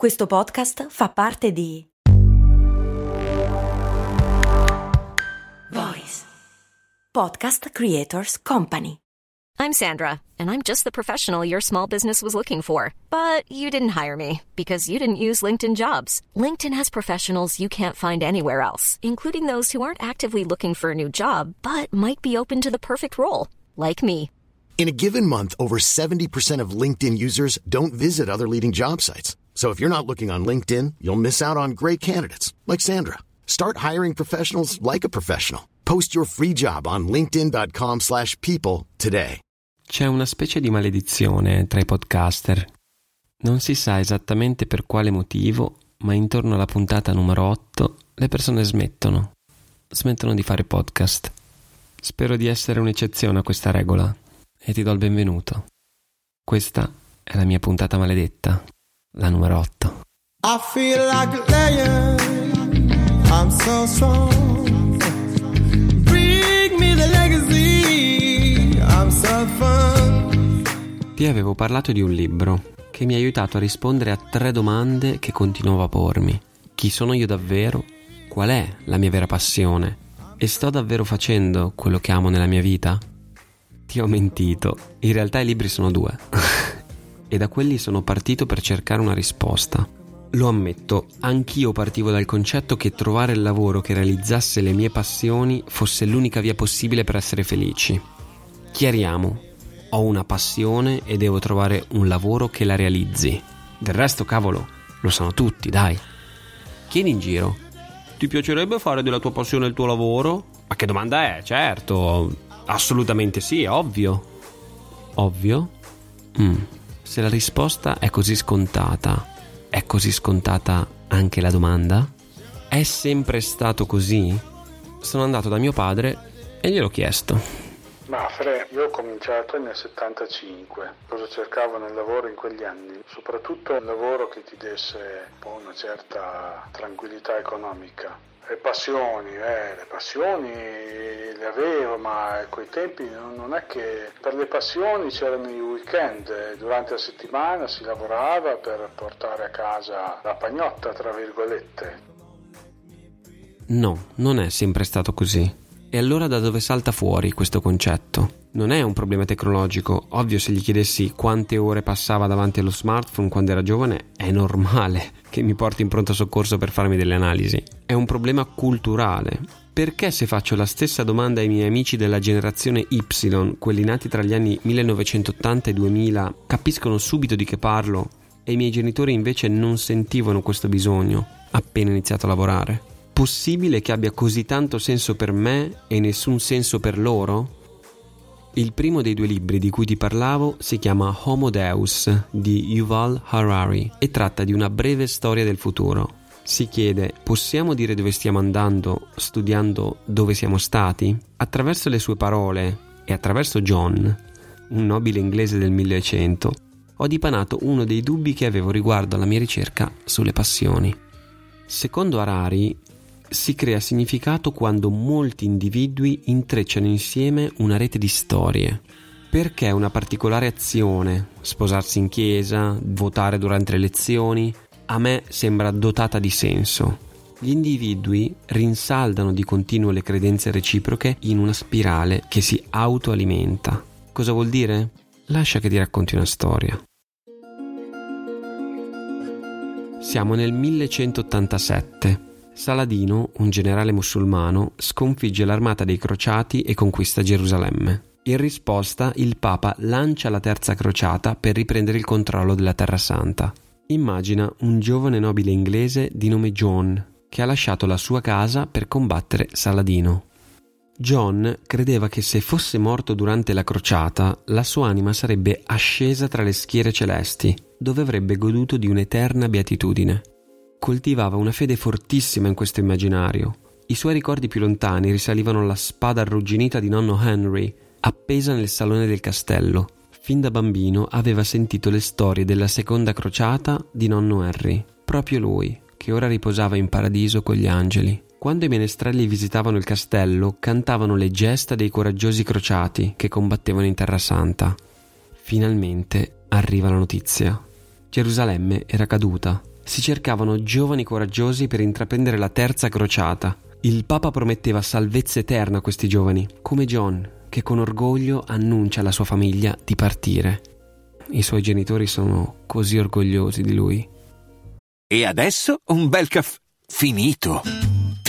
Questo podcast fa parte di Voice Podcast Creators Company. I'm Sandra, and I'm just the professional your small business was looking for. But you didn't hire me because you didn't use LinkedIn jobs. LinkedIn has professionals you can't find anywhere else, including those who aren't actively looking for a new job but might be open to the perfect role, like me. In a given month, over 70% of LinkedIn users don't visit other leading job sites. So if you're not looking on LinkedIn, you'll miss out on great candidates like Sandra. Start hiring professionals like a professional. Post your free job on linkedin.com/people today. C'è una specie di maledizione tra i podcaster. Non si sa esattamente per quale motivo, ma intorno alla puntata numero 8 le persone smettono. Smettono di fare podcast. Spero di essere un'eccezione a questa regola e ti do il benvenuto. Questa è la mia puntata maledetta, la numero 8. I feel like a lion. I'm so strong. Bring me the legacy. I'm so fun. Ti avevo parlato di un libro che mi ha aiutato a rispondere a tre domande che continuavo a pormi. Chi sono io davvero? Qual è la mia vera passione? E sto davvero facendo quello che amo nella mia vita? Ti ho mentito, in realtà i libri sono due. e da quelli sono partito per cercare una risposta. Lo ammetto, anch'io partivo dal concetto che trovare il lavoro che realizzasse le mie passioni fosse l'unica via possibile per essere felici. Chiariamo, ho una passione e devo trovare un lavoro che la realizzi. Del resto, cavolo, lo sanno tutti, dai. Chiedi in giro. Ti piacerebbe fare della tua passione il tuo lavoro? Ma che domanda è? Certo, assolutamente sì, ovvio. Ovvio? Mm. Se la risposta è così scontata, è così scontata anche la domanda? È sempre stato così? Sono andato da mio padre e gliel'ho chiesto. Ma Fre, io ho cominciato nel 75. Cosa cercavo nel lavoro in quegli anni? Soprattutto un lavoro che ti desse una certa tranquillità economica. Le passioni, eh, le passioni le avevo, ma a quei tempi non è che per le passioni c'erano i weekend, durante la settimana si lavorava per portare a casa la pagnotta, tra virgolette. No, non è sempre stato così. E allora da dove salta fuori questo concetto? Non è un problema tecnologico, ovvio se gli chiedessi quante ore passava davanti allo smartphone quando era giovane, è normale che mi porti in pronto soccorso per farmi delle analisi. È un problema culturale. Perché se faccio la stessa domanda ai miei amici della generazione Y, quelli nati tra gli anni 1980 e 2000, capiscono subito di che parlo e i miei genitori invece non sentivano questo bisogno appena iniziato a lavorare? Possibile che abbia così tanto senso per me e nessun senso per loro? Il primo dei due libri di cui ti parlavo si chiama Homo Deus di Yuval Harari e tratta di una breve storia del futuro. Si chiede, possiamo dire dove stiamo andando studiando dove siamo stati? Attraverso le sue parole e attraverso John, un nobile inglese del 1100, ho dipanato uno dei dubbi che avevo riguardo alla mia ricerca sulle passioni. Secondo Harari, si crea significato quando molti individui intrecciano insieme una rete di storie. Perché una particolare azione, sposarsi in chiesa, votare durante le elezioni, a me sembra dotata di senso. Gli individui rinsaldano di continuo le credenze reciproche in una spirale che si autoalimenta. Cosa vuol dire? Lascia che ti racconti una storia. Siamo nel 1187. Saladino, un generale musulmano, sconfigge l'armata dei crociati e conquista Gerusalemme. In risposta, il Papa lancia la terza crociata per riprendere il controllo della Terra Santa. Immagina un giovane nobile inglese di nome John, che ha lasciato la sua casa per combattere Saladino. John credeva che se fosse morto durante la crociata, la sua anima sarebbe ascesa tra le schiere celesti, dove avrebbe goduto di un'eterna beatitudine coltivava una fede fortissima in questo immaginario. I suoi ricordi più lontani risalivano alla spada arrugginita di nonno Henry, appesa nel salone del castello. Fin da bambino aveva sentito le storie della seconda crociata di nonno Henry, proprio lui, che ora riposava in paradiso con gli angeli. Quando i menestrelli visitavano il castello, cantavano le gesta dei coraggiosi crociati che combattevano in Terra Santa. Finalmente arriva la notizia. Gerusalemme era caduta si cercavano giovani coraggiosi per intraprendere la terza crociata. Il Papa prometteva salvezza eterna a questi giovani, come John, che con orgoglio annuncia alla sua famiglia di partire. I suoi genitori sono così orgogliosi di lui. E adesso un bel caffè finito.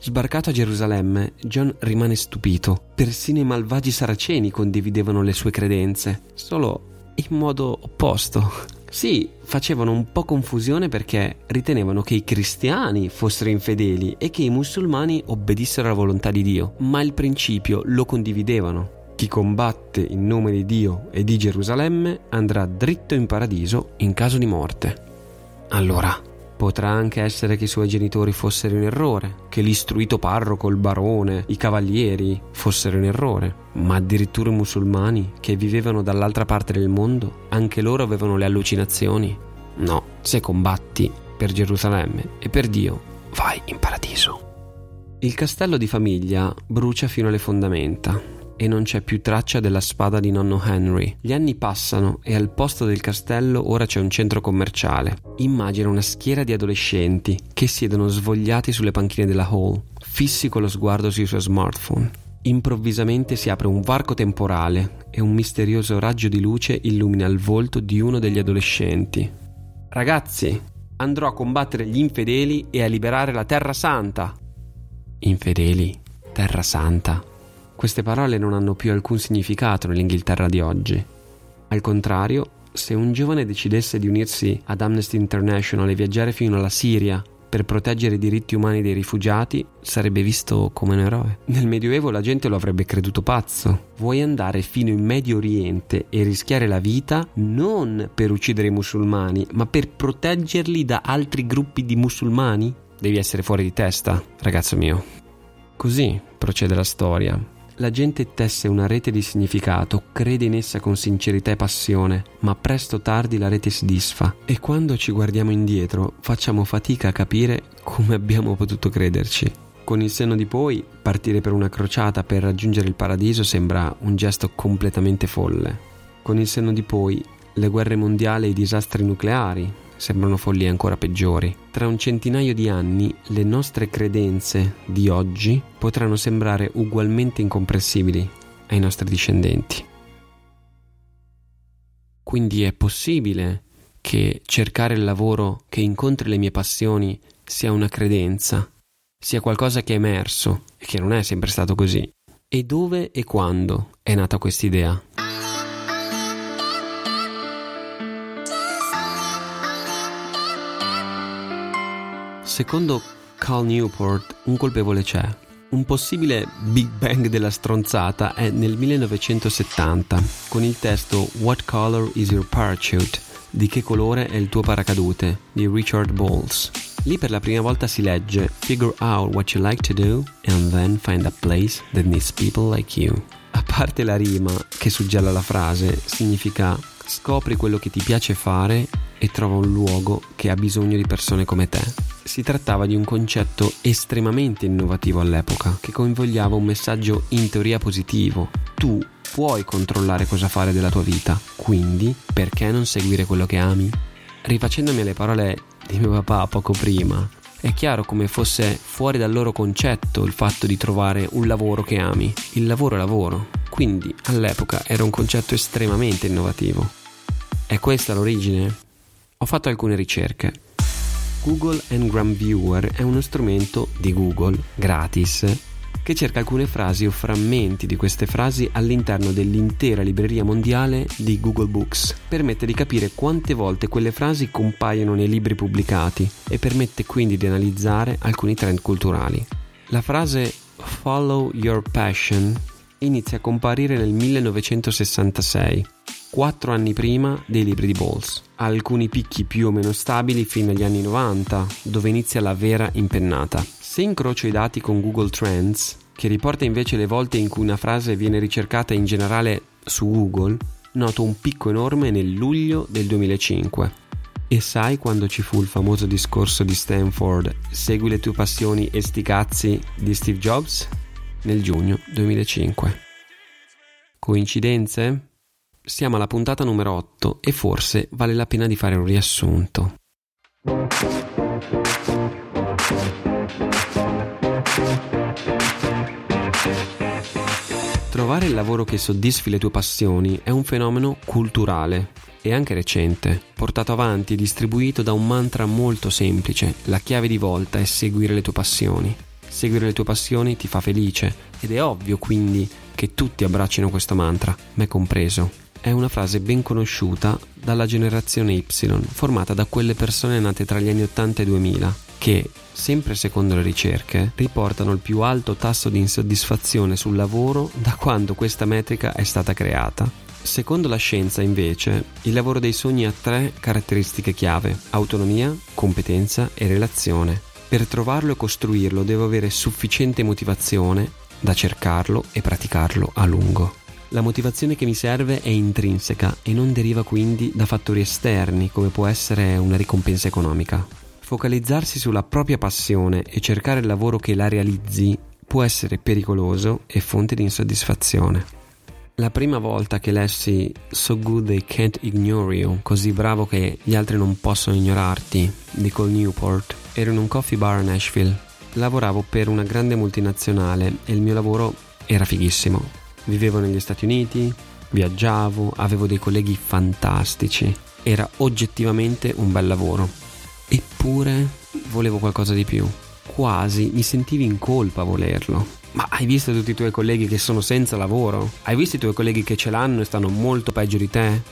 Sbarcato a Gerusalemme, John rimane stupito. Persino i malvagi saraceni condividevano le sue credenze, solo in modo opposto. Sì, facevano un po' confusione perché ritenevano che i cristiani fossero infedeli e che i musulmani obbedissero alla volontà di Dio, ma il principio lo condividevano. Chi combatte in nome di Dio e di Gerusalemme andrà dritto in paradiso in caso di morte. Allora, Potrà anche essere che i suoi genitori fossero in errore, che l'istruito parroco, il barone, i cavalieri fossero in errore, ma addirittura i musulmani che vivevano dall'altra parte del mondo, anche loro avevano le allucinazioni. No, se combatti per Gerusalemme e per Dio, vai in paradiso. Il castello di famiglia brucia fino alle fondamenta e non c'è più traccia della spada di nonno Henry. Gli anni passano e al posto del castello ora c'è un centro commerciale. Immagina una schiera di adolescenti che siedono svogliati sulle panchine della hall, fissi con lo sguardo sui suoi smartphone. Improvvisamente si apre un varco temporale e un misterioso raggio di luce illumina il volto di uno degli adolescenti. Ragazzi, andrò a combattere gli infedeli e a liberare la Terra Santa. Infedeli, Terra Santa. Queste parole non hanno più alcun significato nell'Inghilterra di oggi. Al contrario, se un giovane decidesse di unirsi ad Amnesty International e viaggiare fino alla Siria per proteggere i diritti umani dei rifugiati, sarebbe visto come un eroe. Nel Medioevo la gente lo avrebbe creduto pazzo. Vuoi andare fino in Medio Oriente e rischiare la vita non per uccidere i musulmani, ma per proteggerli da altri gruppi di musulmani? Devi essere fuori di testa, ragazzo mio. Così procede la storia la gente tesse una rete di significato, crede in essa con sincerità e passione, ma presto o tardi la rete si disfa e quando ci guardiamo indietro facciamo fatica a capire come abbiamo potuto crederci. Con il senno di poi, partire per una crociata per raggiungere il paradiso sembra un gesto completamente folle. Con il senno di poi, le guerre mondiali e i disastri nucleari, sembrano follie ancora peggiori. Tra un centinaio di anni le nostre credenze di oggi potranno sembrare ugualmente incomprensibili ai nostri discendenti. Quindi è possibile che cercare il lavoro che incontri le mie passioni sia una credenza, sia qualcosa che è emerso e che non è sempre stato così. E dove e quando è nata quest'idea? Secondo Cal Newport, un colpevole c'è. Un possibile Big Bang della stronzata è nel 1970 con il testo What Color is Your Parachute? Di che colore è il tuo paracadute? di Richard Bowles. Lì per la prima volta si legge Figure out what you like to do and then find a place that needs people like you. A parte la rima che suggella la frase, significa scopri quello che ti piace fare e trova un luogo che ha bisogno di persone come te si trattava di un concetto estremamente innovativo all'epoca, che coinvolgeva un messaggio in teoria positivo. Tu puoi controllare cosa fare della tua vita, quindi perché non seguire quello che ami? Rifacendomi alle parole di mio papà poco prima, è chiaro come fosse fuori dal loro concetto il fatto di trovare un lavoro che ami. Il lavoro è lavoro, quindi all'epoca era un concetto estremamente innovativo. È questa l'origine? Ho fatto alcune ricerche Google Ngram Viewer è uno strumento di Google gratis che cerca alcune frasi o frammenti di queste frasi all'interno dell'intera libreria mondiale di Google Books. Permette di capire quante volte quelle frasi compaiono nei libri pubblicati e permette quindi di analizzare alcuni trend culturali. La frase Follow Your Passion inizia a comparire nel 1966 quattro anni prima dei libri di Bowles. Alcuni picchi più o meno stabili fino agli anni 90, dove inizia la vera impennata. Se incrocio i dati con Google Trends, che riporta invece le volte in cui una frase viene ricercata in generale su Google, noto un picco enorme nel luglio del 2005. E sai quando ci fu il famoso discorso di Stanford Segui le tue passioni e sti cazzi di Steve Jobs? Nel giugno 2005. Coincidenze? Siamo alla puntata numero 8 e forse vale la pena di fare un riassunto. Trovare il lavoro che soddisfi le tue passioni è un fenomeno culturale e anche recente, portato avanti e distribuito da un mantra molto semplice. La chiave di volta è seguire le tue passioni. Seguire le tue passioni ti fa felice ed è ovvio quindi che tutti abbraccino questo mantra, me compreso. È una frase ben conosciuta dalla generazione Y, formata da quelle persone nate tra gli anni 80 e 2000, che, sempre secondo le ricerche, riportano il più alto tasso di insoddisfazione sul lavoro da quando questa metrica è stata creata. Secondo la scienza, invece, il lavoro dei sogni ha tre caratteristiche chiave: autonomia, competenza e relazione. Per trovarlo e costruirlo devo avere sufficiente motivazione da cercarlo e praticarlo a lungo. La motivazione che mi serve è intrinseca e non deriva quindi da fattori esterni come può essere una ricompensa economica. Focalizzarsi sulla propria passione e cercare il lavoro che la realizzi può essere pericoloso e fonte di insoddisfazione. La prima volta che lessi So Good They Can't Ignore You, così bravo che gli altri non possono ignorarti, di Cole Newport, ero in un coffee bar a Nashville. Lavoravo per una grande multinazionale e il mio lavoro era fighissimo. Vivevo negli Stati Uniti, viaggiavo, avevo dei colleghi fantastici. Era oggettivamente un bel lavoro. Eppure volevo qualcosa di più. Quasi mi sentivi in colpa a volerlo. Ma hai visto tutti i tuoi colleghi che sono senza lavoro? Hai visto i tuoi colleghi che ce l'hanno e stanno molto peggio di te?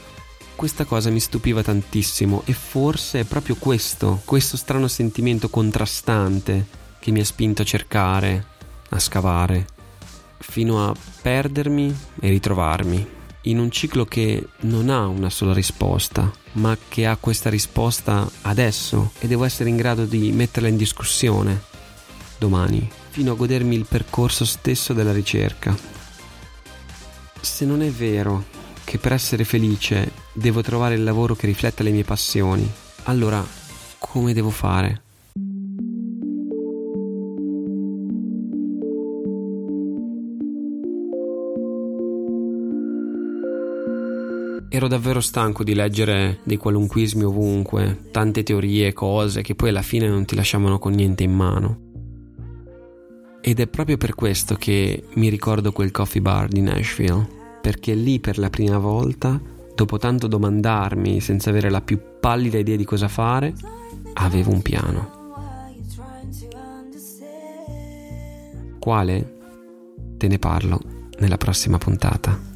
Questa cosa mi stupiva tantissimo e forse è proprio questo, questo strano sentimento contrastante che mi ha spinto a cercare, a scavare, fino a perdermi e ritrovarmi in un ciclo che non ha una sola risposta, ma che ha questa risposta adesso e devo essere in grado di metterla in discussione domani fino a godermi il percorso stesso della ricerca. Se non è vero che per essere felice devo trovare il lavoro che rifletta le mie passioni, allora come devo fare? Ero davvero stanco di leggere dei qualunquismi ovunque, tante teorie, cose che poi alla fine non ti lasciavano con niente in mano. Ed è proprio per questo che mi ricordo quel coffee bar di Nashville, perché lì per la prima volta, dopo tanto domandarmi senza avere la più pallida idea di cosa fare, avevo un piano. Quale? Te ne parlo nella prossima puntata.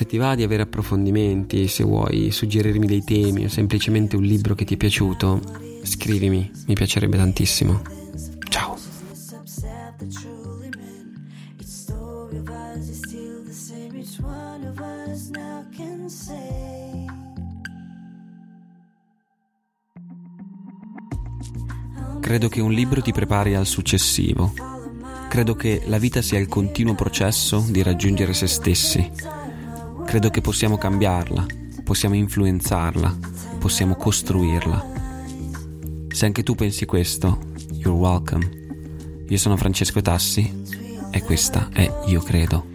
Se ti va di avere approfondimenti, se vuoi suggerirmi dei temi o semplicemente un libro che ti è piaciuto, scrivimi, mi piacerebbe tantissimo. Ciao. Credo che un libro ti prepari al successivo. Credo che la vita sia il continuo processo di raggiungere se stessi Credo che possiamo cambiarla, possiamo influenzarla, possiamo costruirla. Se anche tu pensi questo, you're welcome. Io sono Francesco Tassi e questa è Io Credo.